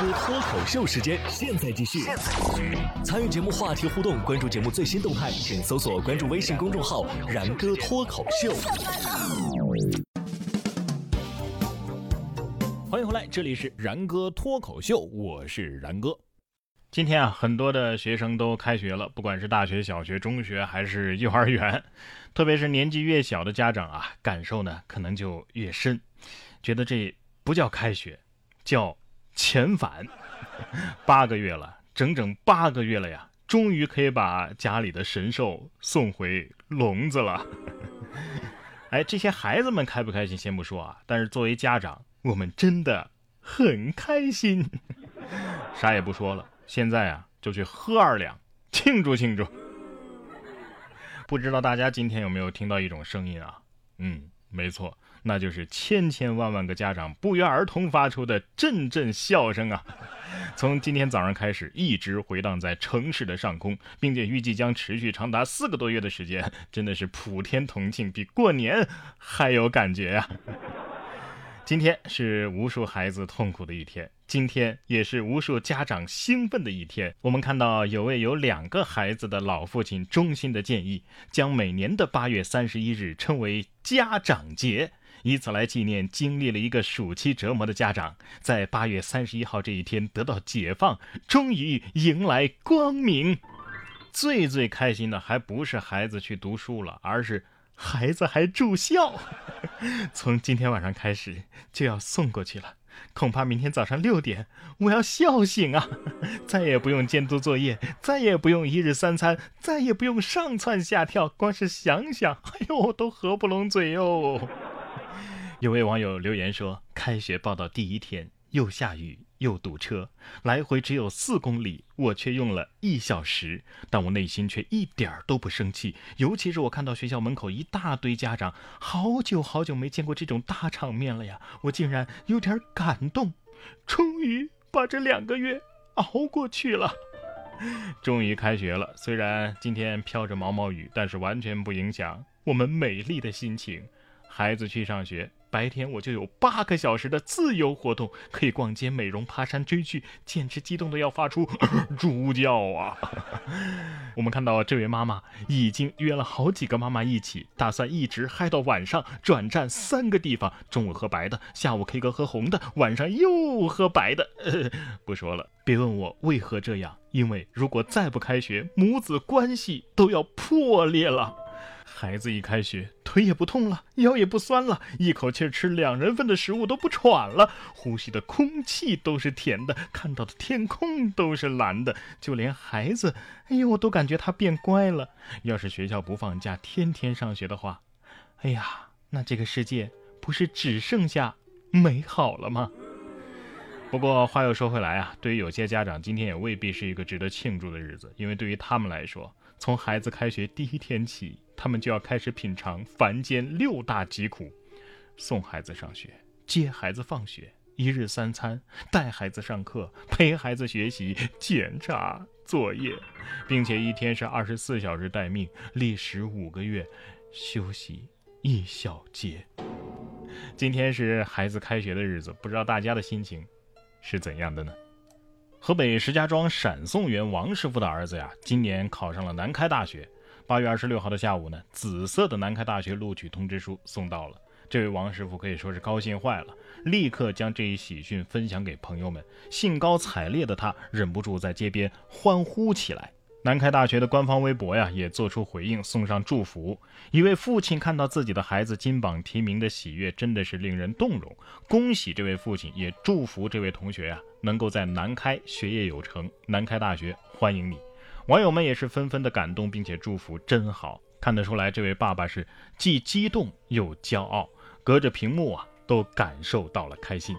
哥脱口秀时间，现在继续。参与节目话题互动，关注节目最新动态，请搜索关注微信公众号“然哥脱口秀”。欢迎回来，这里是然哥脱口秀，我是然哥。今天啊，很多的学生都开学了，不管是大学、小学、中学还是幼儿园，特别是年纪越小的家长啊，感受呢可能就越深，觉得这不叫开学，叫遣返。八个月了，整整八个月了呀，终于可以把家里的神兽送回笼子了。哎，这些孩子们开不开心先不说啊，但是作为家长，我们真的很开心。啥也不说了。现在啊，就去喝二两，庆祝庆祝。不知道大家今天有没有听到一种声音啊？嗯，没错，那就是千千万万个家长不约而同发出的阵阵笑声啊！从今天早上开始，一直回荡在城市的上空，并且预计将持续长达四个多月的时间，真的是普天同庆，比过年还有感觉呀！今天是无数孩子痛苦的一天，今天也是无数家长兴奋的一天。我们看到有位有两个孩子的老父亲衷心的建议，将每年的八月三十一日称为家长节，以此来纪念经历了一个暑期折磨的家长，在八月三十一号这一天得到解放，终于迎来光明。最最开心的还不是孩子去读书了，而是。孩子还住校，从今天晚上开始就要送过去了，恐怕明天早上六点我要笑醒啊！再也不用监督作业，再也不用一日三餐，再也不用上蹿下跳，光是想想，哎呦，都合不拢嘴哟。有位网友留言说：“开学报道第一天。”又下雨又堵车，来回只有四公里，我却用了一小时。但我内心却一点儿都不生气，尤其是我看到学校门口一大堆家长，好久好久没见过这种大场面了呀！我竟然有点感动，终于把这两个月熬过去了。终于开学了，虽然今天飘着毛毛雨，但是完全不影响我们美丽的心情。孩子去上学。白天我就有八个小时的自由活动，可以逛街、美容、爬山、追剧，简直激动的要发出 猪叫啊！我们看到这位妈妈已经约了好几个妈妈一起，打算一直嗨到晚上，转战三个地方：中午喝白的，下午 K 歌喝红的，晚上又喝白的。不说了，别问我为何这样，因为如果再不开学，母子关系都要破裂了。孩子一开学，腿也不痛了，腰也不酸了，一口气吃两人份的食物都不喘了，呼吸的空气都是甜的，看到的天空都是蓝的，就连孩子，哎呦，我都感觉他变乖了。要是学校不放假，天天上学的话，哎呀，那这个世界不是只剩下美好了吗？不过话又说回来啊，对于有些家长，今天也未必是一个值得庆祝的日子，因为对于他们来说，从孩子开学第一天起。他们就要开始品尝凡间六大疾苦：送孩子上学、接孩子放学、一日三餐、带孩子上课、陪孩子学习、检查作业，并且一天是二十四小时待命，历时五个月，休息一小节。今天是孩子开学的日子，不知道大家的心情是怎样的呢？河北石家庄闪送员王师傅的儿子呀，今年考上了南开大学。八月二十六号的下午呢，紫色的南开大学录取通知书送到了。这位王师傅可以说是高兴坏了，立刻将这一喜讯分享给朋友们。兴高采烈的他忍不住在街边欢呼起来。南开大学的官方微博呀，也做出回应，送上祝福。一位父亲看到自己的孩子金榜题名的喜悦，真的是令人动容。恭喜这位父亲，也祝福这位同学呀，能够在南开学业有成。南开大学欢迎你。网友们也是纷纷的感动，并且祝福，真好看得出来，这位爸爸是既激动又骄傲，隔着屏幕啊，都感受到了开心。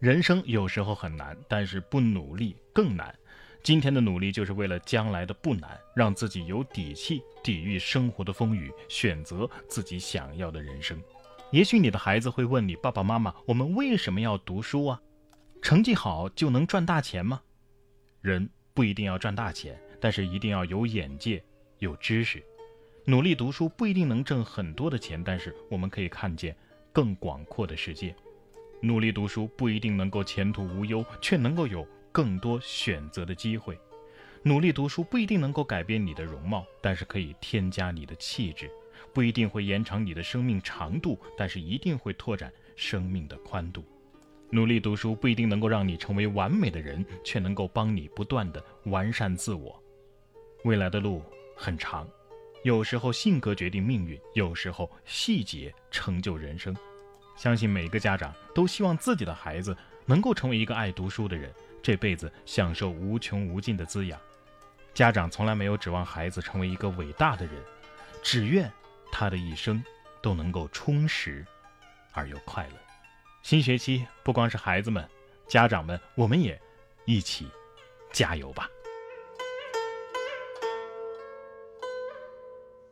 人生有时候很难，但是不努力更难。今天的努力就是为了将来的不难，让自己有底气抵御生活的风雨，选择自己想要的人生。也许你的孩子会问你，爸爸妈妈，我们为什么要读书啊？成绩好就能赚大钱吗？人不一定要赚大钱。但是一定要有眼界，有知识，努力读书不一定能挣很多的钱，但是我们可以看见更广阔的世界。努力读书不一定能够前途无忧，却能够有更多选择的机会。努力读书不一定能够改变你的容貌，但是可以添加你的气质；不一定会延长你的生命长度，但是一定会拓展生命的宽度。努力读书不一定能够让你成为完美的人，却能够帮你不断的完善自我。未来的路很长，有时候性格决定命运，有时候细节成就人生。相信每个家长都希望自己的孩子能够成为一个爱读书的人，这辈子享受无穷无尽的滋养。家长从来没有指望孩子成为一个伟大的人，只愿他的一生都能够充实而又快乐。新学期不光是孩子们，家长们，我们也一起加油吧！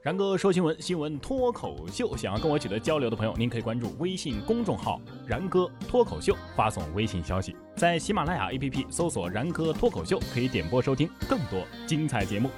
然哥说新闻，新闻脱口秀。想要跟我取得交流的朋友，您可以关注微信公众号“然哥脱口秀”，发送微信消息，在喜马拉雅 APP 搜索“然哥脱口秀”，可以点播收听更多精彩节目。